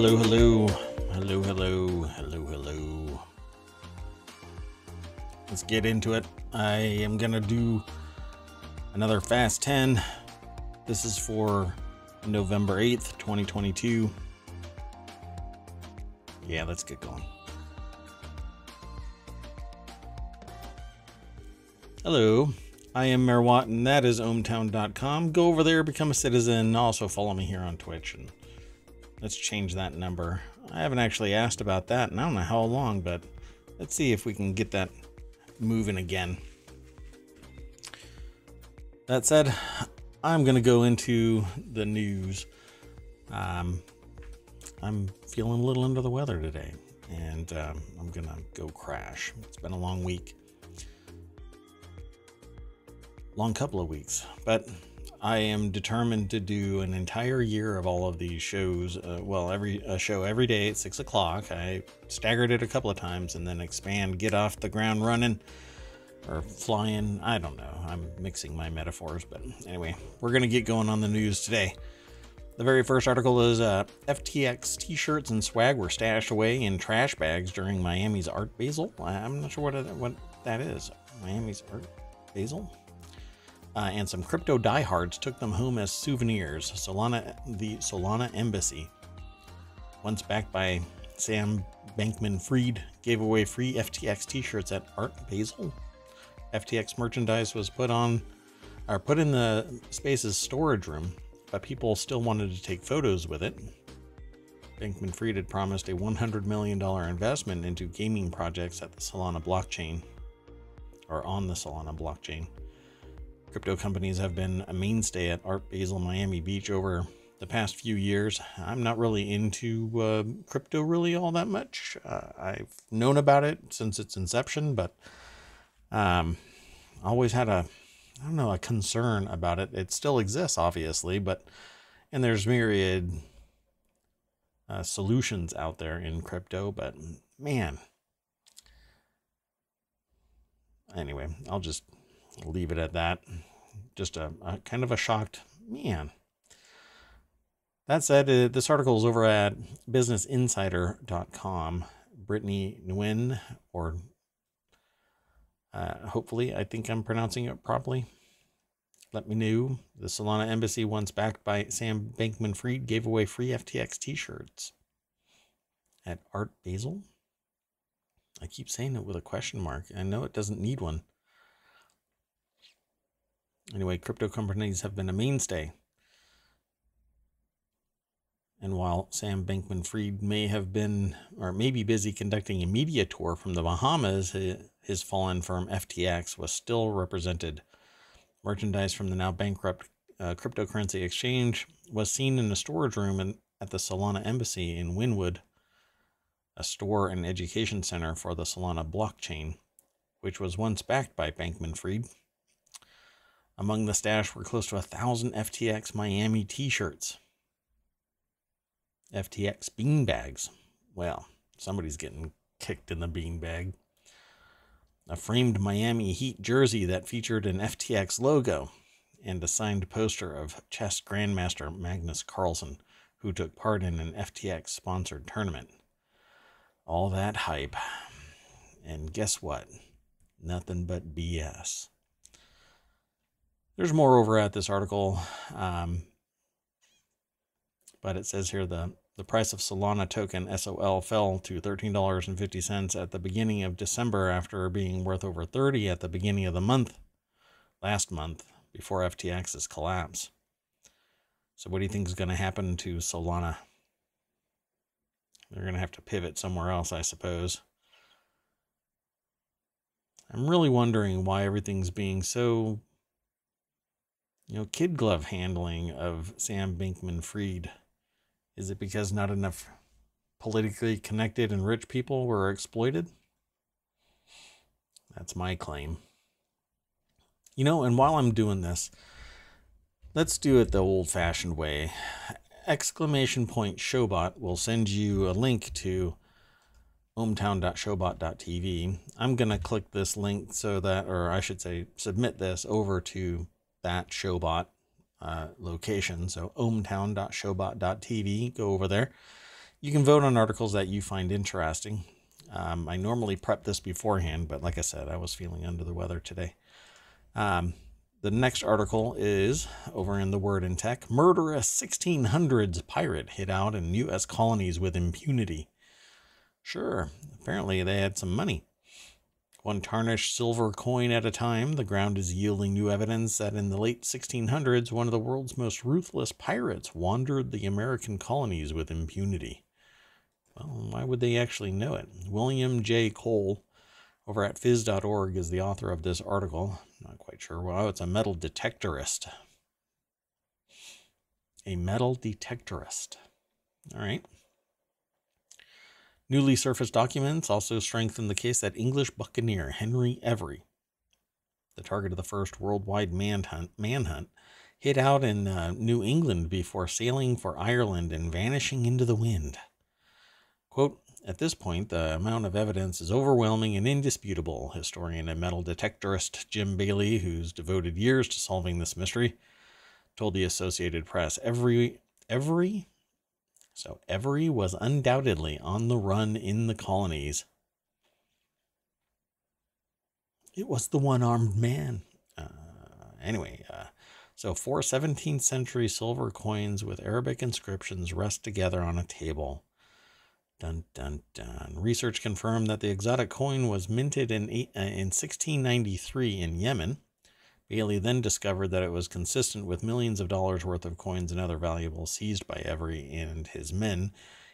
Hello, hello. Hello, hello. Hello, hello. Let's get into it. I am going to do another Fast 10. This is for November 8th, 2022. Yeah, let's get going. Hello, I am Mayor Watt, and that is ohmtown.com. Go over there, become a citizen. Also, follow me here on Twitch, and let's change that number. I haven't actually asked about that, and I don't know how long, but let's see if we can get that moving again. That said, I'm going to go into the news. Um, I'm feeling a little under the weather today, and um, I'm going to go crash. It's been a long week long couple of weeks, but I am determined to do an entire year of all of these shows. Uh, well, every a show every day at six o'clock. I staggered it a couple of times and then expand, get off the ground running or flying. I don't know. I'm mixing my metaphors, but anyway, we're gonna get going on the news today. The very first article is uh, FTX t-shirts and swag were stashed away in trash bags during Miami's Art Basel. I'm not sure what what that is. Miami's Art Basel uh, and some crypto diehards took them home as souvenirs. Solana, the Solana Embassy, once backed by Sam Bankman Fried, gave away free FTX t-shirts at Art Basel. FTX merchandise was put on or put in the space's storage room, but people still wanted to take photos with it. Bankman Fried had promised a $100 million investment into gaming projects at the Solana blockchain, or on the Solana blockchain. Crypto companies have been a mainstay at Art Basel Miami Beach over the past few years. I'm not really into uh, crypto really all that much. Uh, I've known about it since its inception, but um, always had a I don't know a concern about it. It still exists, obviously, but and there's myriad uh, solutions out there in crypto, but man. Anyway, I'll just leave it at that. Just a, a kind of a shocked man. That said, uh, this article is over at businessinsider.com. Brittany Nguyen, or uh, hopefully, I think I'm pronouncing it properly. Let me know. The Solana Embassy, once backed by Sam Bankman Fried, gave away free FTX t shirts at Art Basel. I keep saying it with a question mark. I know it doesn't need one. Anyway, crypto companies have been a mainstay. And while Sam Bankman Fried may have been or may be busy conducting a media tour from the Bahamas, his fallen firm FTX was still represented. Merchandise from the now bankrupt uh, cryptocurrency exchange was seen in a storage room in, at the Solana Embassy in Wynwood, a store and education center for the Solana blockchain, which was once backed by Bankman Fried. Among the stash were close to a thousand FTX Miami t shirts. FTX beanbags. Well, somebody's getting kicked in the beanbag. A framed Miami Heat jersey that featured an FTX logo and a signed poster of chess grandmaster Magnus Carlsen, who took part in an FTX sponsored tournament. All that hype. And guess what? Nothing but BS. There's more over at this article, um, but it says here the the price of Solana token SOL fell to $13.50 at the beginning of December after being worth over 30 at the beginning of the month last month before FTX's collapse. So what do you think is going to happen to Solana? They're going to have to pivot somewhere else, I suppose. I'm really wondering why everything's being so you know, kid glove handling of Sam Bankman Fried? Is it because not enough politically connected and rich people were exploited? That's my claim. You know, and while I'm doing this, let's do it the old fashioned way. Exclamation point Showbot will send you a link to ohmtown.showbot.tv. I'm going to click this link so that, or I should say, submit this over to that Showbot uh, location. So ohmtown.showbot.tv. Go over there. You can vote on articles that you find interesting. Um, I normally prep this beforehand, but like I said, I was feeling under the weather today. Um, the next article is over in the Word in Tech. Murderous 1600s pirate hid out in U.S. colonies with impunity. Sure, apparently they had some money. One tarnished silver coin at a time, the ground is yielding new evidence that in the late 1600s, one of the world's most ruthless pirates wandered the American colonies with impunity. Well, why would they actually know it? William J. Kole over at phys.org is the author of this article. Not quite sure. Well, it's a metal detectorist. A metal detectorist. All right. Newly surfaced documents also strengthen the case that English buccaneer Henry Every, the target of the first worldwide manhunt, manhunt hid out in uh, New England before sailing for Ireland and vanishing into the wind. Quote, at this point, the amount of evidence is overwhelming and indisputable, historian and metal detectorist Jim Bailey, who's devoted years to solving this mystery, told the Associated Press. Every, every so Every was undoubtedly on the run in the colonies. It was the one armed man. Uh, anyway, uh, so four 17th century silver coins with Arabic inscriptions rest together on a table. Dun dun dun. Research confirmed that the exotic coin was minted in, uh, in 1693 in Yemen Bailey then discovered that it was consistent with millions of dollars worth of coins and other valuables seized by Every and his men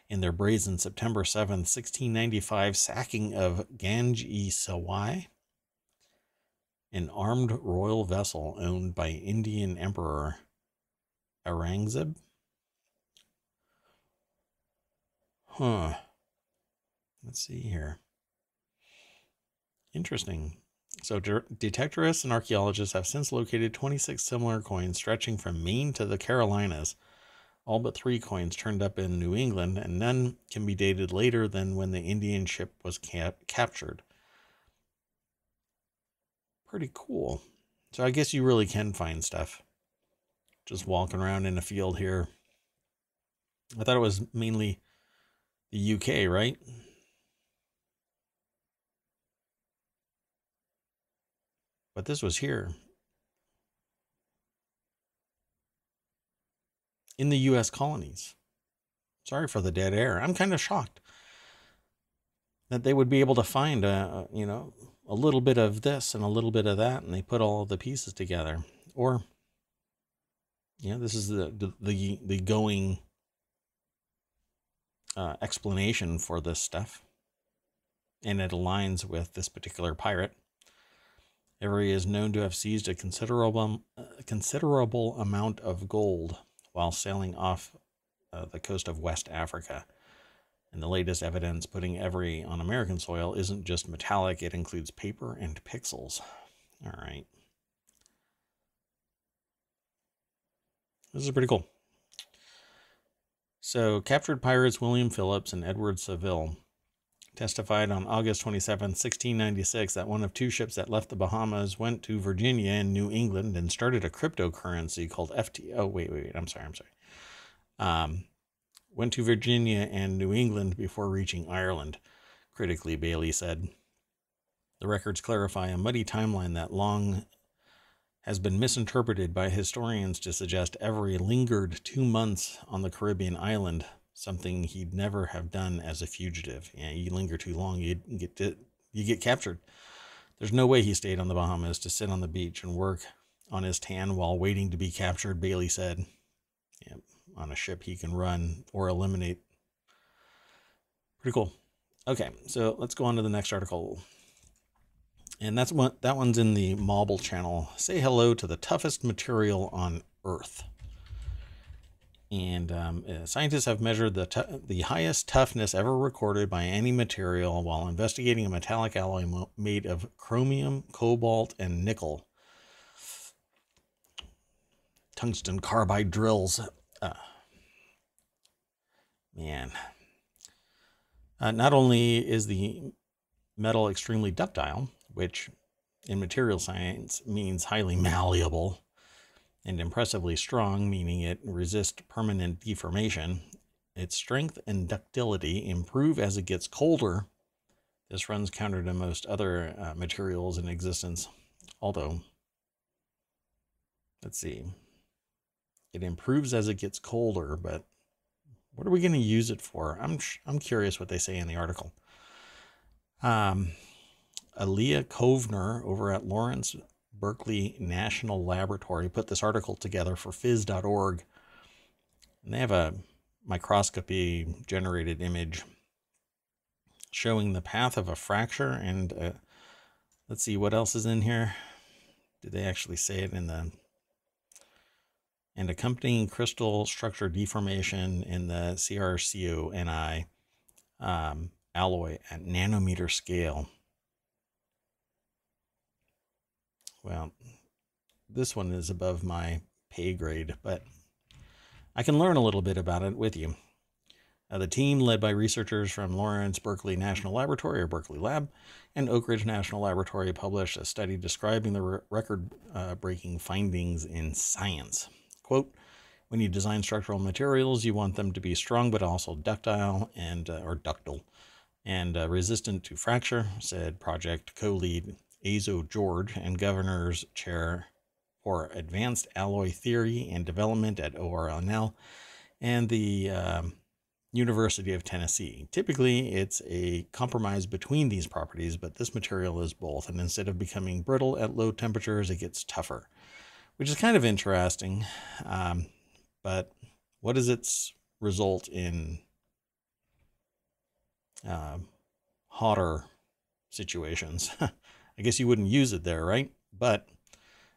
in their brazen September 7, 1695 sacking of Ganj Sawai, an armed royal vessel owned by Indian Emperor Aurangzeb. Huh. Let's see here. Interesting. So, de- detectorists and archaeologists have since located 26 similar coins stretching from Maine to the Carolinas. All but three coins turned up in New England, and none can be dated later than when the Indian ship was cap- captured. Pretty cool. So, I guess you really can find stuff. Just walking around in a field here. I thought it was mainly the UK, right? But this was here. In the US colonies. Sorry for the dead air. I'm kind of shocked that they would be able to find a, you know, a little bit of this and a little bit of that and they put all the pieces together. Or yeah, this is the the the, the going uh, explanation for this stuff, and it aligns with this particular pirate Every is known to have seized a considerable, uh, considerable amount of gold while sailing off uh, the coast of West Africa. And the latest evidence putting Every on American soil isn't just metallic, it includes paper and pixels. All right. This is pretty cool. So, captured pirates William Phillips and Edward Saville testified on August 27, 1696, that one of two ships that left the Bahamas went to Virginia and New England and started a cryptocurrency called FT. Oh, wait, wait, wait. I'm sorry. I'm sorry. Um, went to Virginia and New England before reaching Ireland, critically, Bailey said. The records clarify a muddy timeline that long has been misinterpreted by historians to suggest Every lingered two months on the Caribbean island something he'd never have done as a fugitive. Yeah, you linger too long, you get to, you get captured. There's no way he stayed on the Bahamas to sit on the beach and work on his tan while waiting to be captured, Bailey said. On a ship he can run or eliminate. Pretty cool. Okay, so let's go on to the next article. And that's one that one's in the Marble channel. Say hello to the toughest material on Earth and um, uh, scientists have measured the, the highest toughness ever recorded by any material while investigating a metallic alloy made of chromium, cobalt, and nickel. Tungsten carbide drills. Uh, man. Uh, not only is the metal extremely ductile, which in material science means highly malleable, and impressively strong, meaning it resists permanent deformation. its strength and ductility improve as it gets colder. This runs counter to most other uh, materials in existence, although, let's see, it improves as it gets colder, but what are we going to use it for? I'm, I'm curious what they say in the article. Um, Aliyah Kovner over at Lawrence Berkeley National Laboratory put this article together for phys.org. And they have a microscopy generated image showing the path of a fracture. And uh, let's see what else is in here. Did they actually say it in the and accompanying crystal structure deformation in the CrCoNi um, alloy at nanometer scale. Well, this one is above my pay grade, but I can learn a little bit about it with you. Uh, the team, led by researchers from Lawrence Berkeley National Laboratory or Berkeley Lab and Oak Ridge National Laboratory, published a study describing the re- record uh, breaking findings in science. Quote, when you design structural materials, you want them to be strong but also ductile and uh, or ductile and uh, resistant to fracture, said project co-lead Easo George and governor's chair for advanced alloy theory and development at ORNL and the um, University of Tennessee. Typically, it's a compromise between these properties, but this material is both. And instead of becoming brittle at low temperatures, it gets tougher which is kind of interesting. Um, but what does its result in uh, hotter situations? I guess you wouldn't use it there, right? But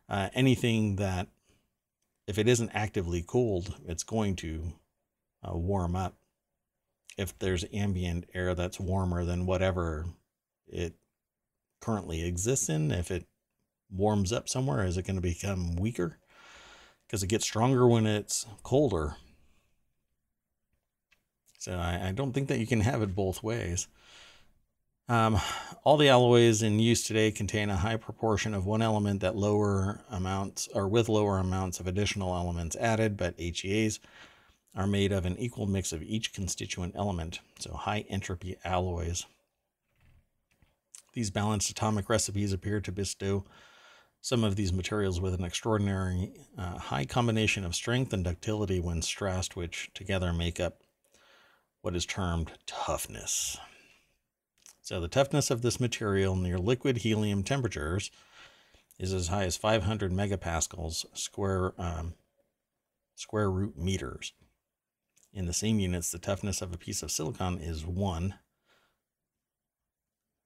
uh, anything that, if it isn't actively cooled, it's going to uh, warm up. If there's ambient air that's warmer than whatever it currently exists in, if it warms up somewhere? Is it going to become weaker? Because it gets stronger when it's colder. So I, I, don't think that you can have it both ways. Um, all the alloys in use today contain a high proportion of one element that lower amounts or with lower amounts of additional elements added, but HEAs are made of an equal mix of each constituent element, so high entropy alloys. These balanced atomic recipes appear to bestow some of these materials with an extraordinary uh, high combination of strength and ductility when stressed, which together make up what is termed toughness. So, the toughness of this material near liquid helium temperatures is as high as 500 megapascals square um, square root meters. In the same units, the toughness of a piece of silicon is 1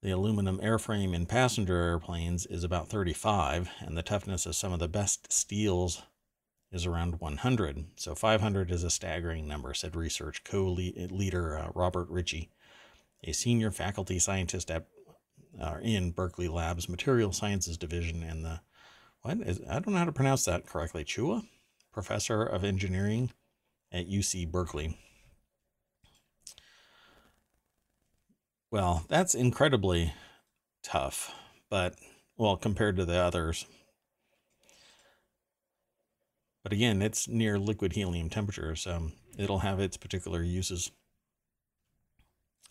the aluminum airframe in passenger airplanes is about 35, and the toughness of some of the best steels is around 100. So 500 is a staggering number, said research co leader uh, Robert Ritchie, a senior faculty scientist at uh, in Berkeley Labs Material Sciences Division and the what is I don't know how to pronounce that correctly. Chua, professor of engineering at UC Berkeley. Well, that's incredibly tough, but well, compared to the others. But again, it's near liquid helium temperature, so it'll have its particular uses.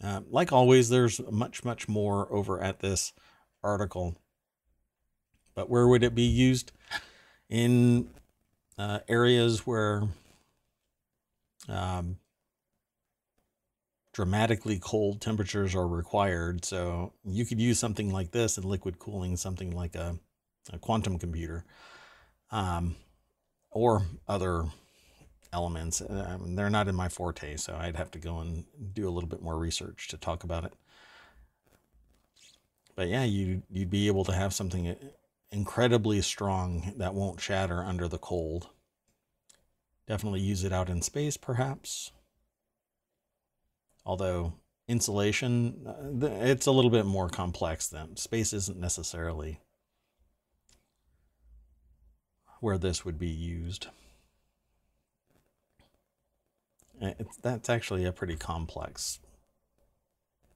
Uh, like always, there's much, much more over at this article. But where would it be used? In uh, areas where um, dramatically cold temperatures are required. So you could use something like this in liquid cooling, something like a, a quantum computer, um, or other elements. Um, they're not in my forte, so I'd have to go and do a little bit more research to talk about it. But yeah, you you'd be able to have something incredibly strong that won't shatter under the cold. Definitely use it out in space, perhaps. Although insulation, uh, it's a little bit more complex than space isn't necessarily where this would be used. It's, that's actually a pretty complex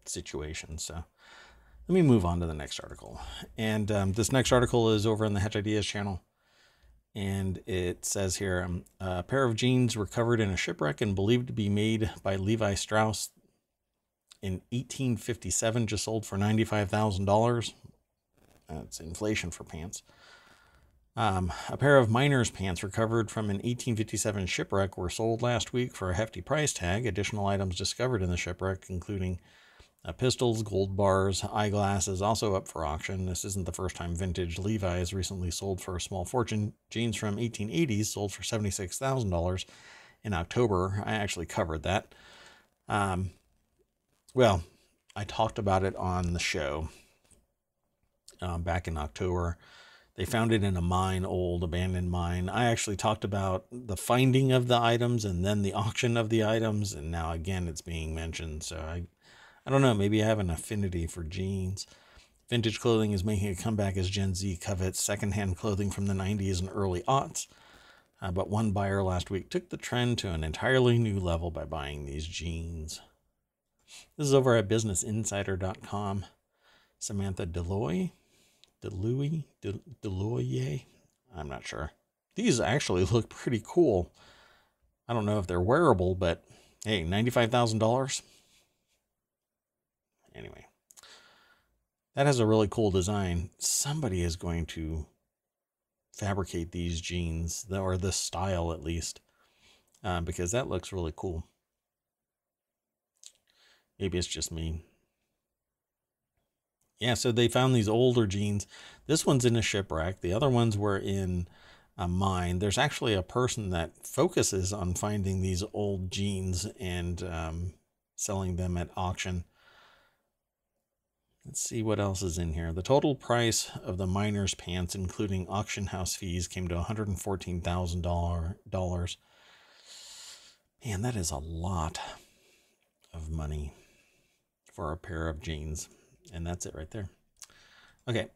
situation. So let me move on to the next article. And um, this next article is over on the Hatch Ideas channel. And it says here um, a pair of jeans recovered in a shipwreck and believed to be made by Levi Strauss in 1857 just sold for $95,000. That's inflation for pants. Um, a pair of miner's pants recovered from an 1857 shipwreck were sold last week for a hefty price tag. Additional items discovered in the shipwreck, including uh, pistols, gold bars, eyeglasses, also up for auction. This isn't the first time vintage Levi's recently sold for a small fortune. Jeans from 1880s sold for $76,000 in October. I actually covered that. Um, well, I talked about it on the show um, back in October. They found it in a mine, old abandoned mine. I actually talked about the finding of the items and then the auction of the items, and now again it's being mentioned. So I I don't know, maybe I have an affinity for jeans. Vintage clothing is making a comeback as Gen Z covets secondhand clothing from the 90s and early aughts. Uh, but one buyer last week took the trend to an entirely new level by buying these jeans. This is over at businessinsider.com. Samantha Deloy, Deloy, Deloye, I'm not sure. These actually look pretty cool. I don't know if they're wearable, but hey, $95,000? Anyway, that has a really cool design. Somebody is going to fabricate these jeans, or this style at least, uh, because that looks really cool. Maybe it's just me. Yeah, so they found these older jeans. This one's in a shipwreck. The other ones were in a mine. There's actually a person that focuses on finding these old jeans and um, selling them at auction. Let's see what else is in here. The total price of the miner's pants, including auction house fees, came to $114,000. Man, that is a lot of money for a pair of jeans. And that's it right there. Okay.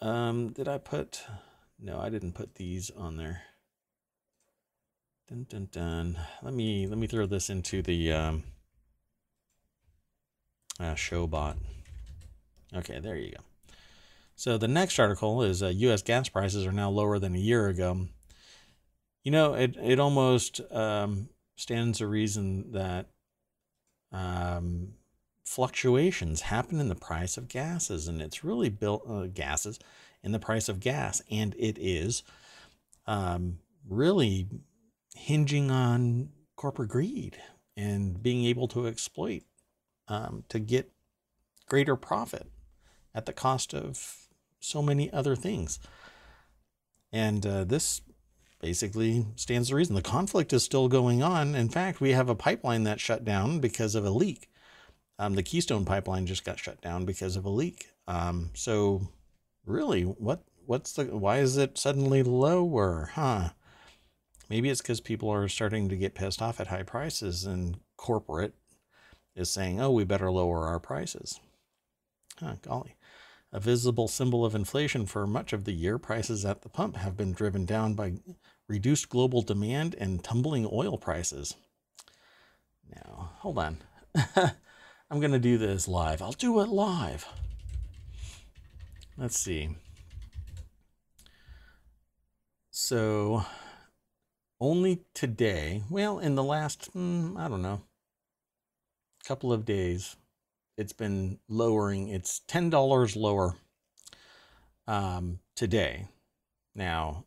Um, did I put no, I didn't put these on there. Dun dun dun. Let me let me throw this into the um uh, Showbot. Okay, there you go. So the next article is uh, U.S. gas prices are now lower than a year ago. You know, it it almost um, stands to reason that um, fluctuations happen in the price of gases, and it's really built uh, gases in the price of gas, and it is um, really hinging on corporate greed and being able to exploit um, to get greater profit at the cost of so many other things. And uh, this basically stands to reason. The conflict is still going on. In fact, we have a pipeline that shut down because of a leak. Um, the Keystone pipeline just got shut down because of a leak. Um, so, really, what what's the why is it suddenly lower? Huh? Maybe it's because people are starting to get pissed off at high prices, and corporate is saying, "Oh, we better lower our prices." Huh, golly. A visible symbol of inflation for much of the year, prices at the pump have been driven down by reduced global demand and tumbling oil prices. Now, hold on. I'm going to do this live. I'll do it live. Let's see. So, only today, well, in the last, mm, I don't know, couple of days, it's been lowering. It's ten dollars lower um, today. Now,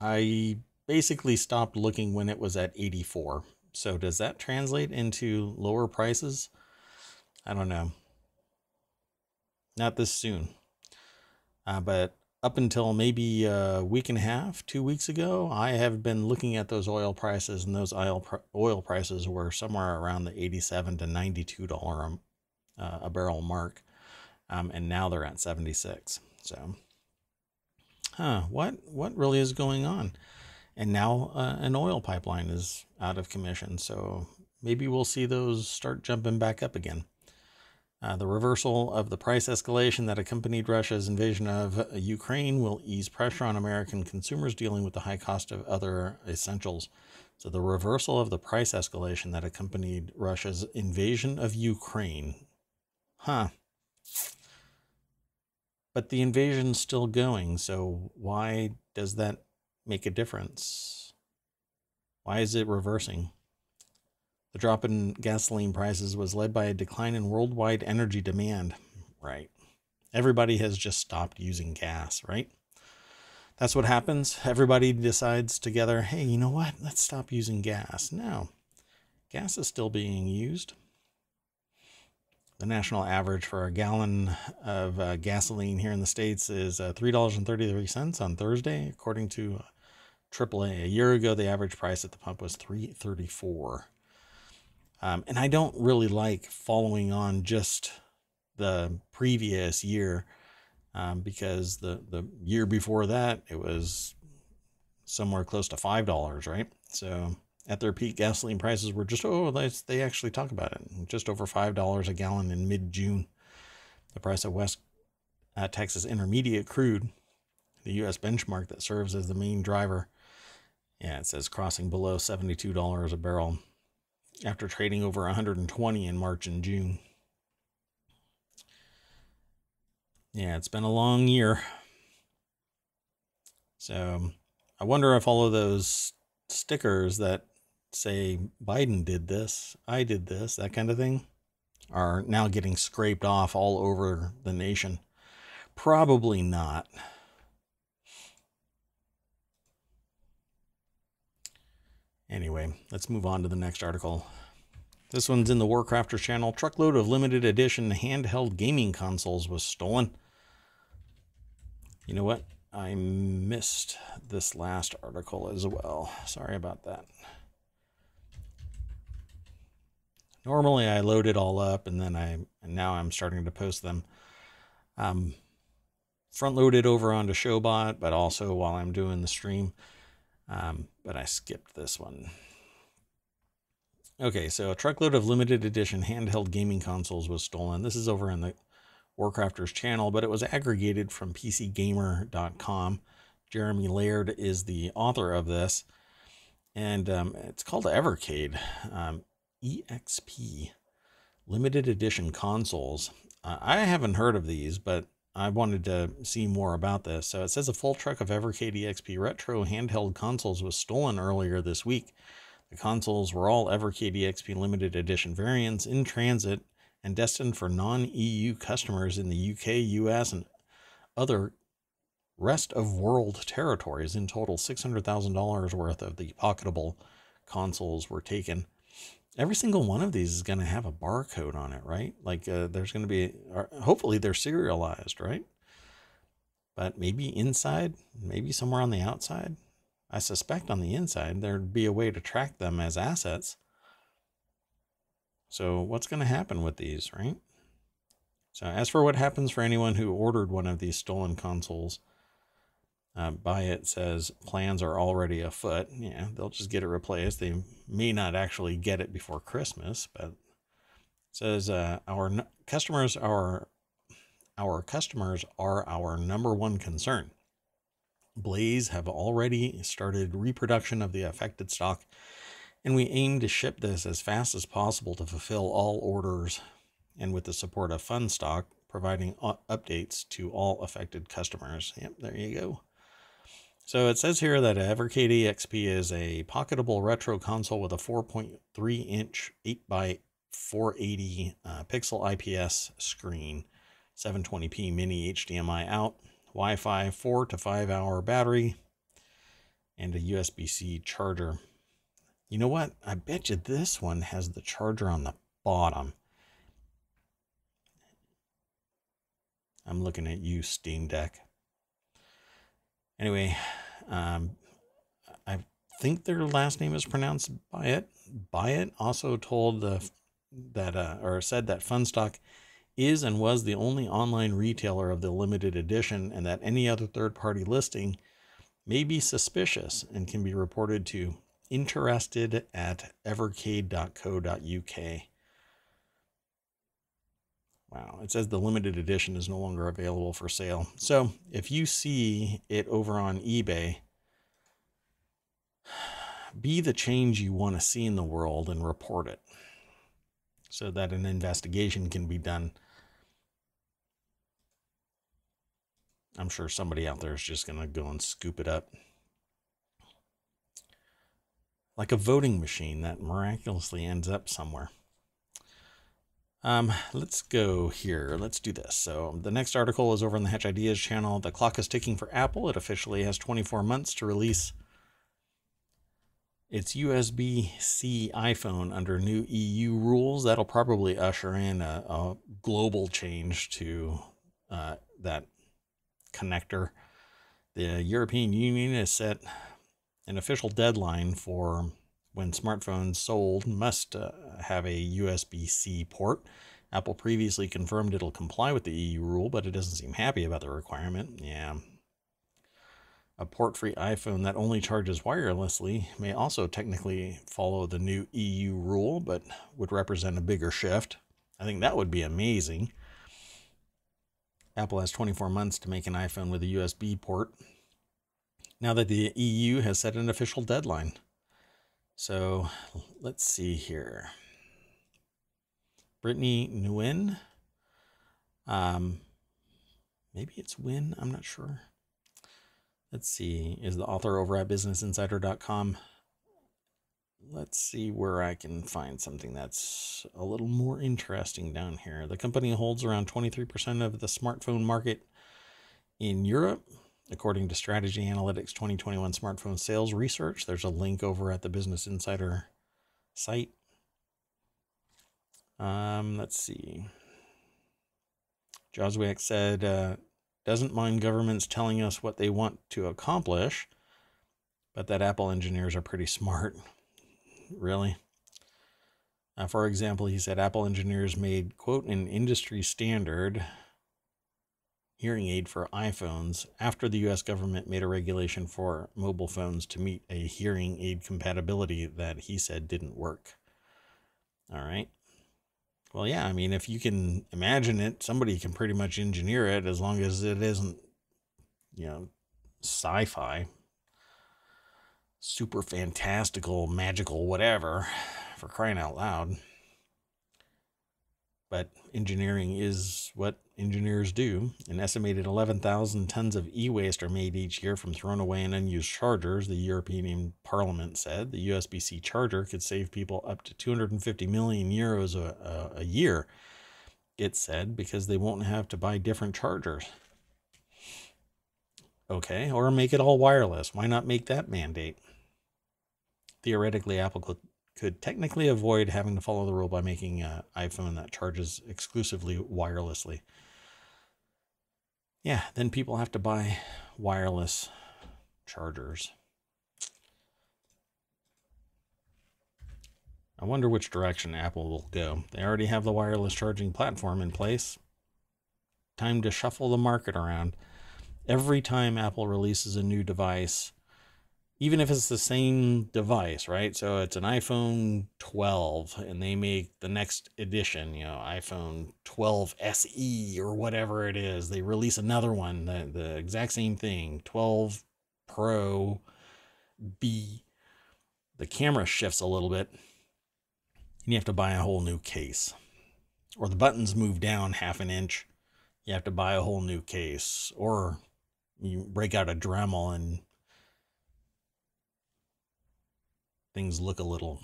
I basically stopped looking when it was at 84. So does that translate into lower prices? I don't know. Not this soon. Uh, but up until maybe a week and a half, two weeks ago, I have been looking at those oil prices, and those oil oil prices were somewhere around the 87 to 92 dollar uh, a barrel mark, um, and now they're at 76. So, huh, what what really is going on? And now uh, an oil pipeline is out of commission, so maybe we'll see those start jumping back up again. Uh, the reversal of the price escalation that accompanied Russia's invasion of Ukraine will ease pressure on American consumers dealing with the high cost of other essentials. So, the reversal of the price escalation that accompanied Russia's invasion of Ukraine Huh. But the invasion's still going, so why does that make a difference? Why is it reversing? The drop in gasoline prices was led by a decline in worldwide energy demand. Right. Everybody has just stopped using gas, right? That's what happens. Everybody decides together, hey, you know what? Let's stop using gas. No, gas is still being used. The national average for a gallon of uh, gasoline here in the States is uh, $3.33 on Thursday, according to AAA. A year ago, the average price at the pump was $3.34. Um, and I don't really like following on just the previous year um, because the, the year before that, it was somewhere close to $5, right? So at their peak, gasoline prices were just, oh, they actually talk about it, just over $5 a gallon in mid June. The price of West uh, Texas Intermediate crude, the U.S. benchmark that serves as the main driver, yeah, it says crossing below $72 a barrel after trading over 120 in March and June. Yeah, it's been a long year. So I wonder if all of those stickers that say Biden did this, I did this, that kind of thing, are now getting scraped off all over the nation. Probably not. Anyway, let's move on to the next article. This one's in the Warcrafters channel. Truckload of limited edition handheld gaming consoles was stolen. You know what? I missed this last article as well. Sorry about that. Normally I load it all up and then I and now I'm starting to post them. Um, front loaded over onto Showbot, but also while I'm doing the stream. Um, but I skipped this one. Okay, so a truckload of limited edition handheld gaming consoles was stolen. This is over in the Warcrafters channel, but it was aggregated from PCGamer.com. Jeremy Laird is the author of this, and um, it's called Evercade. Um, EXP limited edition consoles. Uh, I haven't heard of these, but I wanted to see more about this. So it says a full truck of Evercade EXP retro handheld consoles was stolen earlier this week. The consoles were all Evercade EXP limited edition variants in transit and destined for non EU customers in the UK, US, and other rest of world territories. In total, $600,000 worth of the pocketable consoles were taken every single one of these is going to have a barcode on it, right? Like uh, there's going to be, hopefully they're serialized, right? But maybe inside, maybe somewhere on the outside. I suspect on the inside there'd be a way to track them as assets. So what's going to happen with these, right? So as for what happens for anyone who ordered one of these stolen consoles, uh, by it says plans are already afoot. Yeah, they'll just get it replaced. They may not actually get it before Christmas, but it says uh, our n- customers are our customers are our number one concern. Blaze have already started reproduction of the affected stock, and we aim to ship this as fast as possible to fulfill all orders and with the support of Funstock, providing updates to all affected customers. Yep, there you go. So it says here that Evercade EXP is a pocketable retro console with a 4.3 inch 8 x 480 uh, pixel IPS screen, 720p mini HDMI out, Wi Fi 4 to 5 hour battery, and a USB C charger. You know what? I bet you this one has the charger on the bottom. I'm looking at you, Steam Deck. Anyway, um, I think their last name is pronounced Byatt. Byatt also told the that uh, or said that Funstock is and was the only online retailer of the limited edition, and that any other third-party listing may be suspicious and can be reported to interested at evercade.co.uk. Wow, it says the limited edition is no longer available for sale. So if you see it over on eBay, be the change you want to see in the world and report it so that an investigation can be done. I'm sure somebody out there is just going to go and scoop it up. like a voting machine that miraculously ends up somewhere. Um, let's go here. Let's do this. So the next article is over on the Hatch Ideas channel. The clock is ticking for Apple. It officially has 24 months to release its USB-C iPhone under new EU rules. That'll probably usher in a, a global change to uh, that connector. The European Union has set an official deadline for when smartphones sold must uh, have a USB C port. Apple previously confirmed it'll comply with the EU rule, but it doesn't seem happy about the requirement. Yeah. A port free iPhone that only charges wirelessly may also technically follow the new EU rule, but would represent a bigger shift. I think that would be amazing. Apple has 24 months to make an iPhone with a USB port now that the EU has set an official deadline. So let's see here. Brittany Nguyen. Um, maybe it's Win. I'm not sure. Let's see. Is the author over at BusinessInsider.com. Let's see where I can find something that's a little more interesting down here. The company holds around 23% of the smartphone market in Europe According to Strategy Analytics 2021 smartphone sales research, there's a link over at the Business Insider site. Um, let's see. Joswiak said, uh, doesn't mind governments telling us what they want to accomplish, but that Apple engineers are pretty smart. really? Uh, for example, he said Apple engineers made, quote, an industry standard hearing aid for iPhones after the US government made a regulation for mobile phones to meet a hearing aid compatibility that he said didn't work. All right. Well, yeah, I mean, if you can imagine it, somebody can pretty much engineer it as long as it isn't, you know, sci fi, super fantastical, magical, whatever, for crying out loud. But engineering is what engineers do. An estimated 11,000 tons of e waste are made each year from thrown away and unused chargers, the European Parliament said. The USB C charger could save people up to 250 million euros a, a, a year, it said, because they won't have to buy different chargers. Okay, or make it all wireless. Why not make that mandate? Theoretically, Apple could could technically avoid having to follow the rule by making an iPhone that charges exclusively wirelessly. Yeah, then people have to buy wireless chargers. I wonder which direction Apple will go. They already have the wireless charging platform in place. Time to shuffle the market around. Every time Apple releases a new device, even if it's the same device, right? So it's an iPhone 12 and they make the next edition, you know, iPhone 12 SE or whatever it is. They release another one, the, the exact same thing, 12 Pro B. The camera shifts a little bit and you have to buy a whole new case. Or the buttons move down half an inch. You have to buy a whole new case. Or you break out a Dremel and things look a little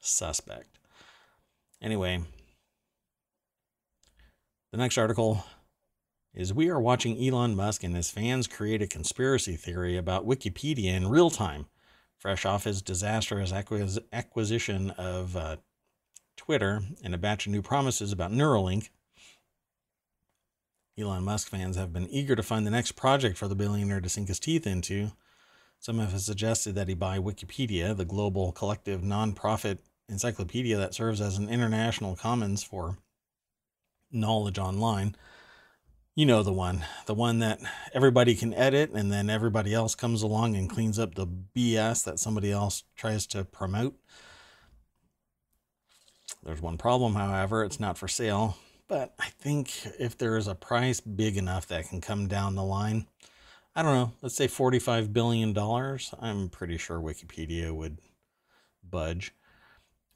suspect. Anyway, the next article is We are watching Elon Musk and his fans create a conspiracy theory about Wikipedia in real time, fresh off his disastrous acquis- acquisition of uh, Twitter and a batch of new promises about Neuralink. Elon Musk fans have been eager to find the next project for the billionaire to sink his teeth into. Some have suggested that he buy Wikipedia, the global collective nonprofit encyclopedia that serves as an international commons for knowledge online. You know the one, the one that everybody can edit and then everybody else comes along and cleans up the BS that somebody else tries to promote. There's one problem, however, it's not for sale. But I think if there is a price big enough that can come down the line, I don't know, let's say $45 billion, I'm pretty sure Wikipedia would budge.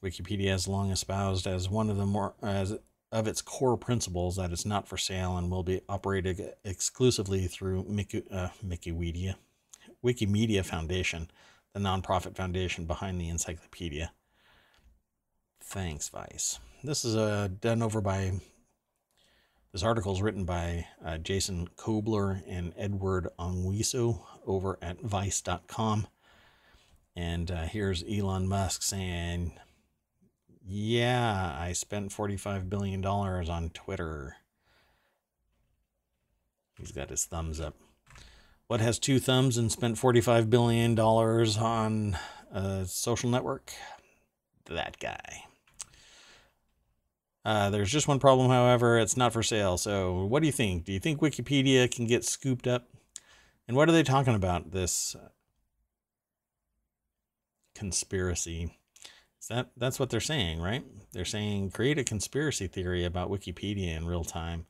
Wikipedia has long espoused as one of the more as of its core principles that it's not for sale and will be operated exclusively through Mickey, uh, Wikimedia, Wikimedia Foundation, the nonprofit foundation behind the encyclopedia. Thanks, Vice. This is uh, done over by. This article is written by uh, Jason Koebler and Edward Ongweso over at Vice.com. And uh, here's Elon Musk saying, Yeah, I spent $45 billion on Twitter. He's got his thumbs up. What has two thumbs and spent $45 billion on a social network? That guy. Uh, there's just one problem, however, it's not for sale. So, what do you think? Do you think Wikipedia can get scooped up? And what are they talking about? This conspiracy. Is that that's what they're saying, right? They're saying create a conspiracy theory about Wikipedia in real time.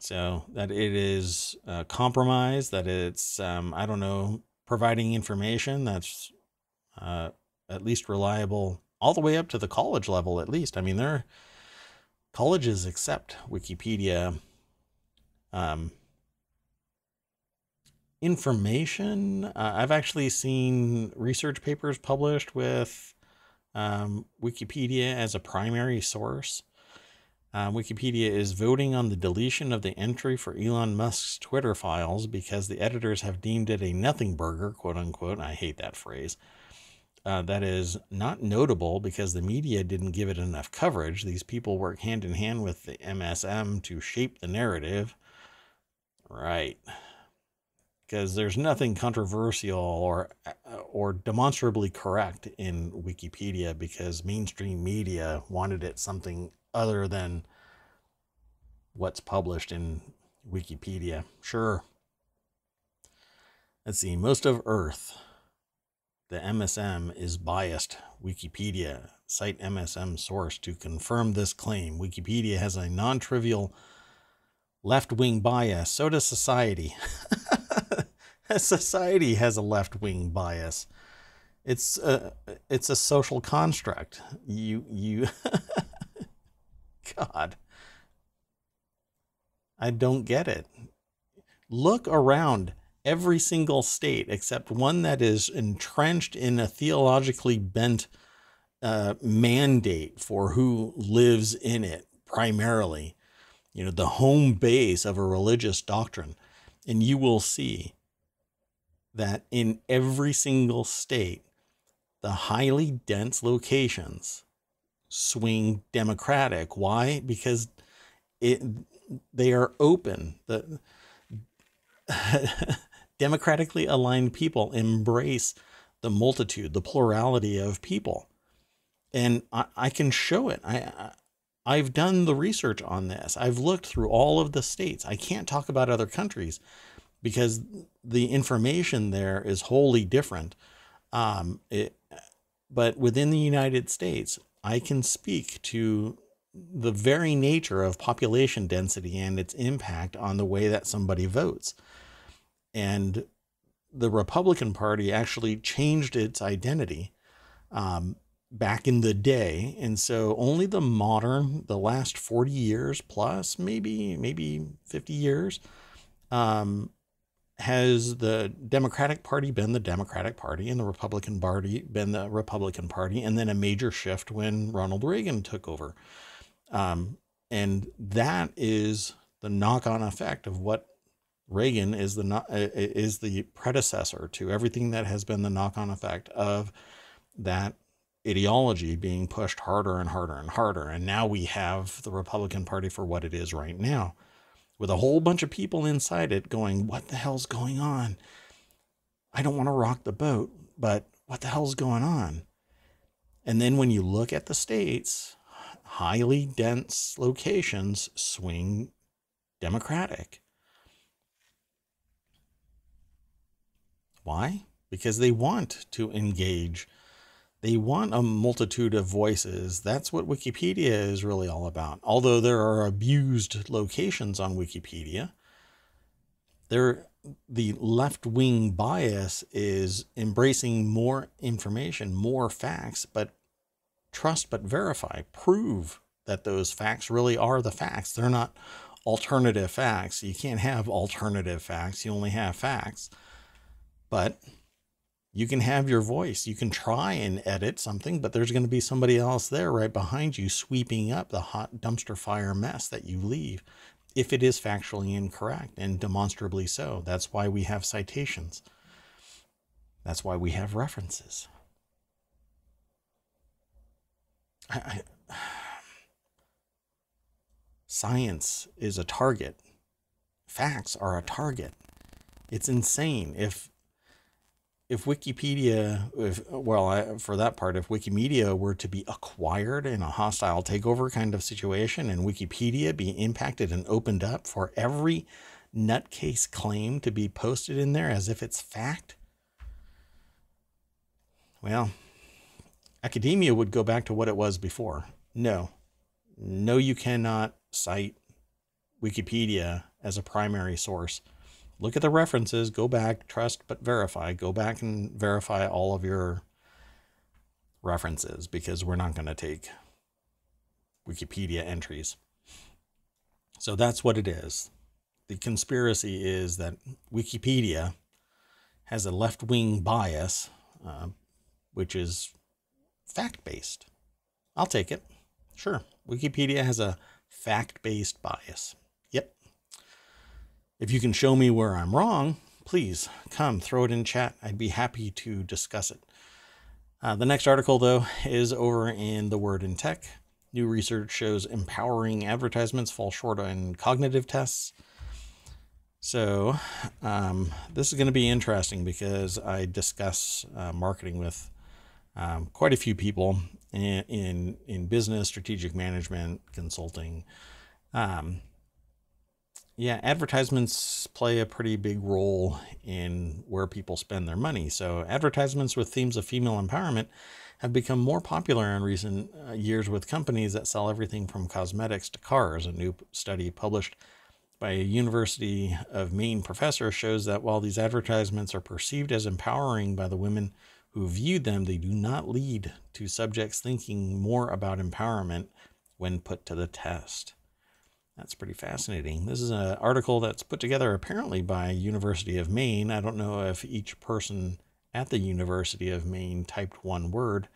So that it is uh, compromised, that it's um, I don't know providing information that's uh, at least reliable all the way up to the college level at least. I mean, there colleges accept Wikipedia um, information. Uh, I've actually seen research papers published with um, Wikipedia as a primary source. Uh, Wikipedia is voting on the deletion of the entry for Elon Musk's Twitter files because the editors have deemed it a nothing burger, quote unquote. I hate that phrase. Uh, that is not notable because the media didn't give it enough coverage. These people work hand in hand with the MSM to shape the narrative. Right because there's nothing controversial or or demonstrably correct in Wikipedia because mainstream media wanted it something other than what's published in Wikipedia. Sure. Let's see. Most of Earth, the MSM is biased. Wikipedia cite MSM source to confirm this claim. Wikipedia has a non-trivial left-wing bias. So does society. society has a left wing bias. It's a it's a social construct. You you God. I don't get it. Look around every single state except one that is entrenched in a theologically bent uh, mandate for who lives in it primarily. You know, the home base of a religious doctrine. And you will see that in every single state, the highly dense locations swing Democratic. Why? Because it they are open. The democratically aligned people embrace the multitude, the plurality of people, and I, I can show it. I I've done the research on this. I've looked through all of the states. I can't talk about other countries because the information there is wholly different. Um, it, but within the United States, I can speak to the very nature of population density and its impact on the way that somebody votes. And the Republican Party actually changed its identity um, back in the day. And so only the modern, the last 40 years plus, maybe, maybe 50 years, um, has the Democratic Party been the Democratic Party and the Republican Party been the Republican Party, and then a major shift when Ronald Reagan took over. Um, and that is the knock-on effect of what Reagan is the is the predecessor to everything that has been the knock-on effect of that ideology being pushed harder and harder and harder. And now we have the Republican Party for what it is right now with a whole bunch of people inside it going, What the hell's going on? I don't want to rock the boat, but what the hell's going on? And then when you look at the states, highly dense locations swing Democratic. Why? Because they want to engage they want a multitude of voices. That's what Wikipedia is really all about. Although there are abused locations on Wikipedia, there the left-wing bias is embracing more information, more facts, but trust but verify, prove that those facts really are the facts. They're not alternative facts. You can't have alternative facts. You only have facts. But You can have your voice. You can try and edit something, but there's going to be somebody else there right behind you sweeping up the hot dumpster fire mess that you leave if it is factually incorrect and demonstrably so. That's why we have citations. That's why we have references. I, I, science is a target. Facts are a target. It's insane. If if Wikipedia, if well, I, for that part, if Wikimedia were to be acquired in a hostile takeover kind of situation, and Wikipedia be impacted and opened up for every nutcase claim to be posted in there as if it's fact, well, academia would go back to what it was before. No, no, you cannot cite Wikipedia as a primary source look at the references, go back, trust but verify. Go back and verify all of your references because we're not going to take Wikipedia entries. So that's what it is. The conspiracy is that Wikipedia has a left wing bias, uh, which is fact based. I'll take it. Sure. Wikipedia has a fact based bias. If you can show me where I'm wrong, please come throw it in chat. I'd be happy to discuss it. Uh, the next article, though, is over in The Word in Tech. New research shows empowering advertisements fall short on cognitive tests. So, um, this is going to be interesting because I discuss uh, marketing with um, quite a few people in, in, in business, strategic management, consulting. Um, yeah, advertisements play a pretty big role in where people spend their money. So, advertisements with themes of female empowerment have become more popular in recent uh, years with companies that sell everything from cosmetics to cars. A new study published by a University of Maine professor shows that while these advertisements are perceived as empowering by the women who viewed them, they do not lead to subjects thinking more about empowerment when put to the test. That's pretty fascinating. This is an article that's put together apparently by University of Maine. I don't know if each person at the University of Maine typed one word,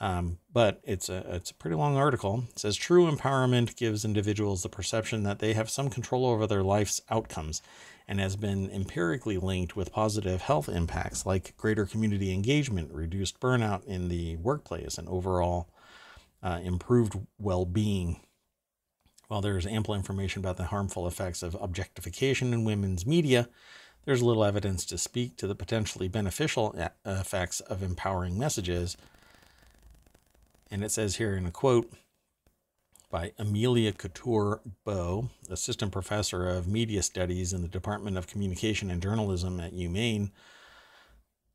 um, but it's a it's a pretty long article. It says true empowerment gives individuals the perception that they have some control over their life's outcomes, and has been empirically linked with positive health impacts like greater community engagement, reduced burnout in the workplace, and overall uh, improved well-being while there's ample information about the harmful effects of objectification in women's media, there's little evidence to speak to the potentially beneficial uh, effects of empowering messages. And it says here in a quote by Amelia Couture Bue, assistant professor of media studies in the Department of Communication and Journalism at UMaine.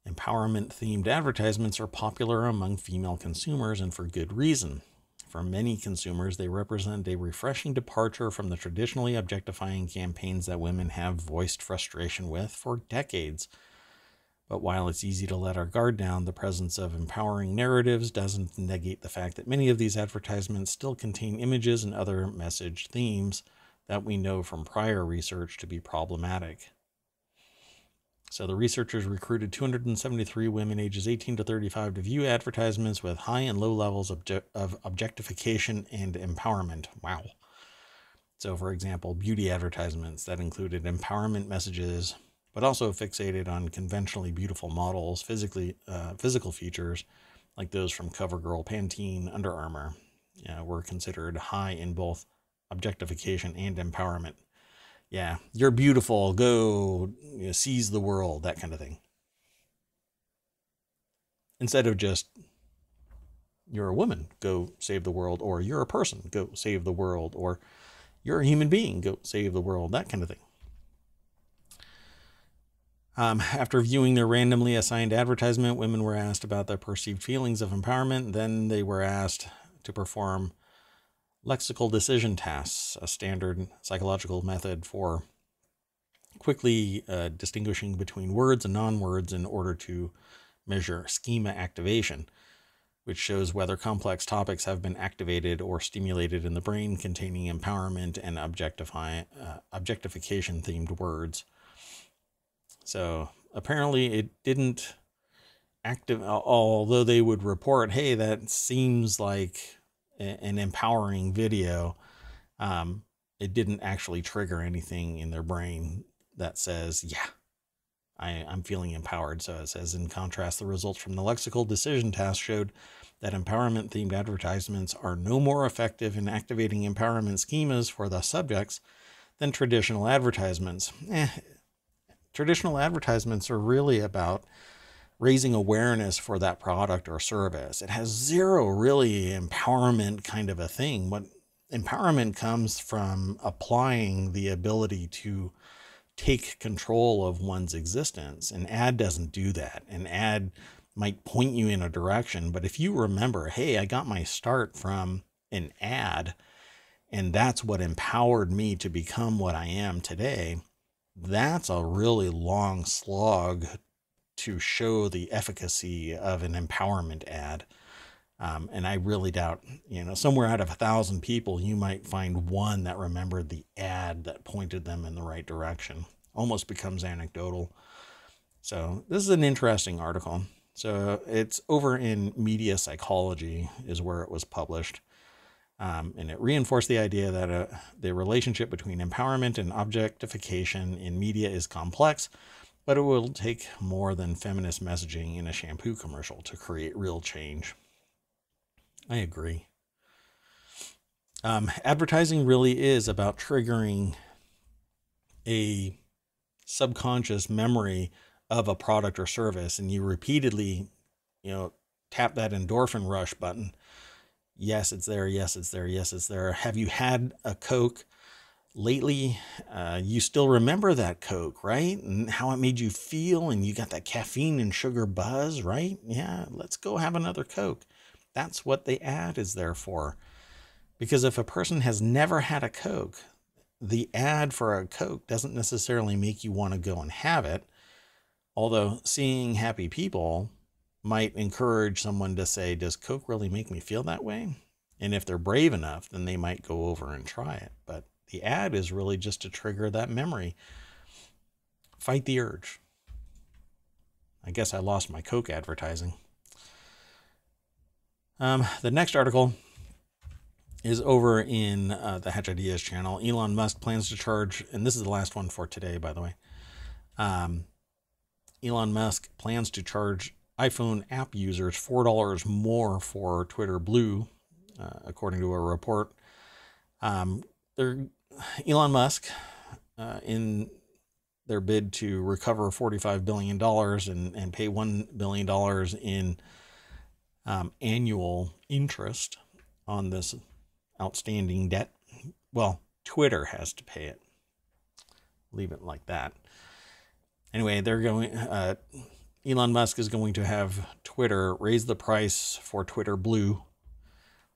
Empowerment themed advertisements are popular among female consumers and for good reason. For many consumers, they represent a refreshing departure from the traditionally objectifying campaigns that women have voiced frustration with for decades. But while it's easy to let our guard down, the presence of empowering narratives doesn't negate the fact that many of these advertisements still contain images and other message themes that we know from prior research to be problematic. So the researchers recruited 273 women ages 18 to 35 to view advertisements with high and low levels of, of objectification and empowerment. Wow. So, for example, beauty advertisements that included empowerment messages, but also fixated on conventionally beautiful models, physically uh, physical features like those from CoverGirl, Pantene, Under Armour, uh, were considered high in both objectification and empowerment yeah, you're beautiful. Go you know, seize the world, that kind of thing. Instead of just you're a woman, go save the world, or you're a person, go save the world, or you're a human being, go save the world, that kind of thing. Um, after viewing their randomly assigned advertisement, women were asked about their perceived feelings of empowerment. Then they were asked to perform lexical decision tasks, a standard psychological method for quickly uh, distinguishing between words and non-words in order to measure schema activation, which shows whether complex topics have been activated or stimulated in the brain containing empowerment and objectify, uh, objectification themed words. So apparently it didn't active, although they would report, hey, that seems like an empowering video, um, it didn't actually trigger anything in their brain that says, yeah, I, am feeling empowered. So it says, in contrast, the results from the lexical decision task showed that empowerment themed advertisements are no more effective in activating empowerment schemas for the subjects than traditional advertisements. Eh, traditional advertisements are really about raising awareness for that product or service. It has zero really empowerment kind of a thing. What empowerment comes from applying the ability to take control of one's existence. An ad doesn't do that. An ad might point you in a direction, but if you remember, hey, I got my start from an ad, and that's what empowered me to become what I am today, that's a really long slog to show the efficacy of an empowerment ad. Um, and I really doubt, you know, somewhere out of a thousand people, you might find one that remembered the ad that pointed them in the right direction. Almost becomes anecdotal. So, this is an interesting article. So, it's over in Media Psychology, is where it was published. Um, and it reinforced the idea that uh, the relationship between empowerment and objectification in media is complex, but it will take more than feminist messaging in a shampoo commercial to create real change. I agree. Um, advertising really is about triggering a subconscious memory of a product or service, and you repeatedly, you know, tap that endorphin rush button. Yes, it's there. Yes, it's there. Yes, it's there. Have you had a Coke lately? Uh, you still remember that Coke, right? And how it made you feel, and you got that caffeine and sugar buzz, right? Yeah, let's go have another Coke. That's what the ad is there for. Because if a person has never had a Coke, the ad for a Coke doesn't necessarily make you want to go and have it. Although seeing happy people might encourage someone to say, Does Coke really make me feel that way? And if they're brave enough, then they might go over and try it. But the ad is really just to trigger that memory. Fight the urge. I guess I lost my Coke advertising. Um, the next article is over in uh, the Hatch Ideas channel. Elon Musk plans to charge, and this is the last one for today, by the way. Um, Elon Musk plans to charge iPhone app users $4 more for Twitter Blue, uh, according to a report. Um, Elon Musk, uh, in their bid to recover $45 billion and, and pay $1 billion in um, annual interest on this outstanding debt. Well, Twitter has to pay it. Leave it like that. Anyway, they're going. Uh, Elon Musk is going to have Twitter raise the price for Twitter Blue,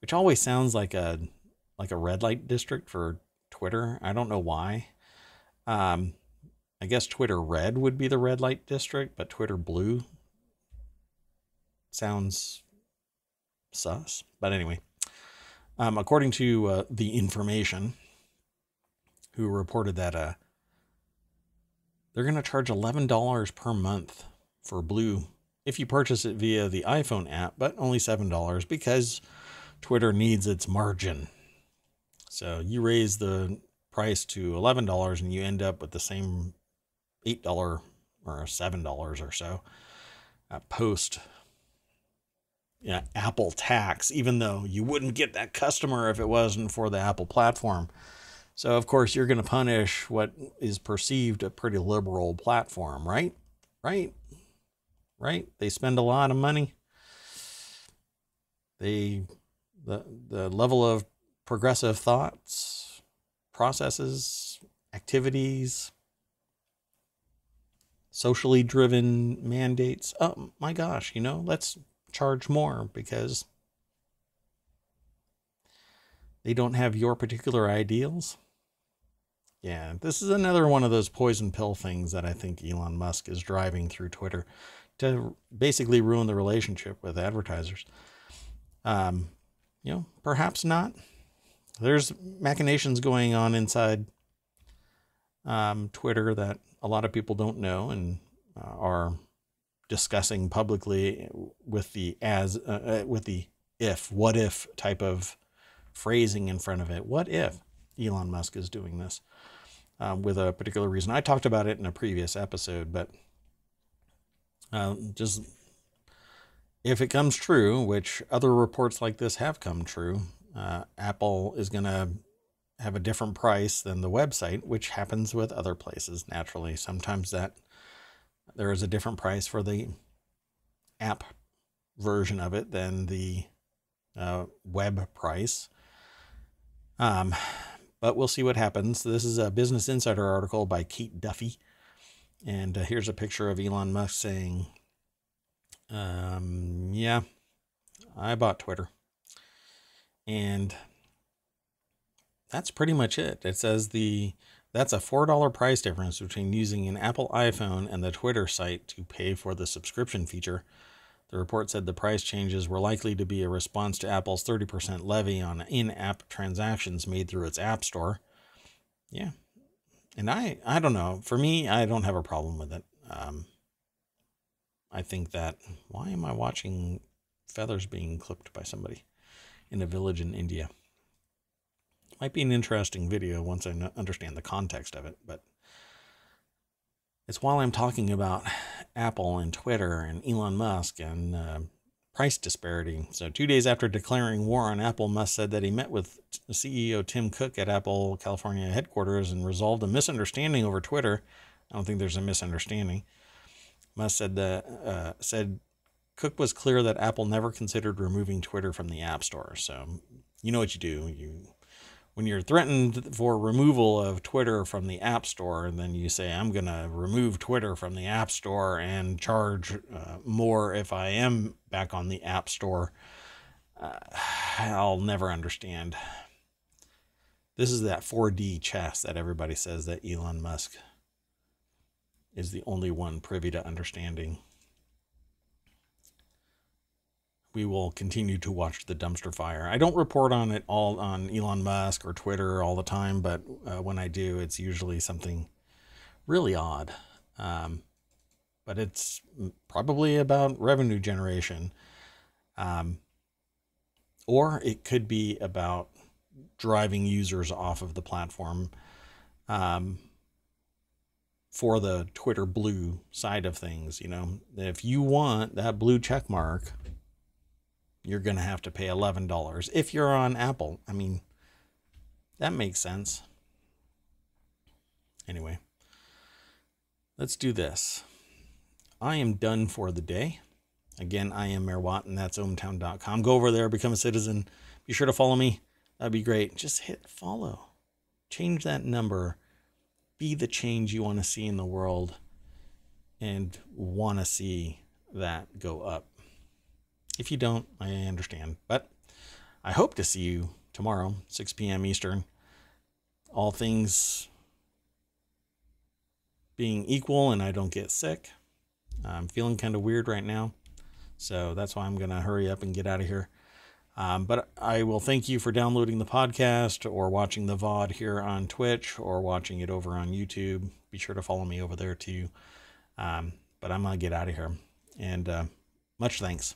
which always sounds like a like a red light district for Twitter. I don't know why. Um, I guess Twitter Red would be the red light district, but Twitter Blue sounds sus. But anyway, um, according to uh, the information, who reported that uh, they're going to charge $11 per month for Blue if you purchase it via the iPhone app, but only $7 because Twitter needs its margin. So you raise the price to $11 and you end up with the same $8 or $7 or so uh, post know, Apple tax, even though you wouldn't get that customer if it wasn't for the Apple platform. So, of course, you're going to punish what is perceived a pretty liberal platform, right? Right? Right? They spend a lot of money. They, the, the level of progressive thoughts, processes, activities, socially driven mandates. Oh my gosh, you know, let's charge more because they don't have your particular ideals. Yeah, this is another one of those poison pill things that I think Elon Musk is driving through Twitter to basically ruin the relationship with advertisers. Um, you know, perhaps not. There's machinations going on inside um, Twitter that a lot of people don't know and uh, are discussing publicly with the as uh, uh, with the if what if type of phrasing in front of it. What if Elon Musk is doing this um, with a particular reason? I talked about it in a previous episode, but uh, just if it comes true, which other reports like this have come true, uh, Apple is going to have a different price than the website, which happens with other places naturally. Sometimes that there is a different price for the app version of it than the uh, web price. Um, but we'll see what happens. This is a Business Insider article by Kate Duffy. And uh, here's a picture of Elon Musk saying, um, Yeah, I bought Twitter. And that's pretty much it. It says the that's a $4 price difference between using an Apple iPhone and the Twitter site to pay for the subscription feature. The report said the price changes were likely to be a response to Apple's 30% levy on in app transactions made through its App Store. Yeah. And I, I don't know. For me, I don't have a problem with it. Um, I think that. Why am I watching feathers being clipped by somebody in a village in India? Might be an interesting video once I understand the context of it, but it's while I'm talking about Apple and Twitter and Elon Musk and uh, price disparity. So, two days after declaring war on Apple, Musk said that he met with CEO Tim Cook at Apple California headquarters and resolved a misunderstanding over Twitter. I don't think there's a misunderstanding. Musk said that uh, said Cook was clear that Apple never considered removing Twitter from the App Store. So, you know what you do. You when you're threatened for removal of Twitter from the App Store, and then you say, I'm going to remove Twitter from the App Store and charge uh, more if I am back on the App Store, uh, I'll never understand. This is that 4D chess that everybody says that Elon Musk is the only one privy to understanding we will continue to watch the dumpster fire. I don't report on it all on Elon Musk or Twitter all the time, but uh, when I do, it's usually something really odd. Um, but it's probably about revenue generation. Um, or it could be about driving users off of the platform um, for the Twitter blue side of things. You know, if you want that blue check mark you're going to have to pay $11 if you're on Apple. I mean, that makes sense. Anyway, let's do this. I am done for the day. Again, I am Mayor Watt, and that's ohmtown.com. Go over there, become a citizen. Be sure to follow me. That'd be great. Just hit follow. Change that number. Be the change you want to see in the world and want to see that go up. If you don't, I understand. But I hope to see you tomorrow, 6 p.m. Eastern. All things being equal and I don't get sick. I'm feeling kind of weird right now. So that's why I'm going to hurry up and get out of here. Um, but I will thank you for downloading the podcast or watching the VOD here on Twitch or watching it over on YouTube. Be sure to follow me over there too. Um, but I'm going to get out of here. And uh, much thanks.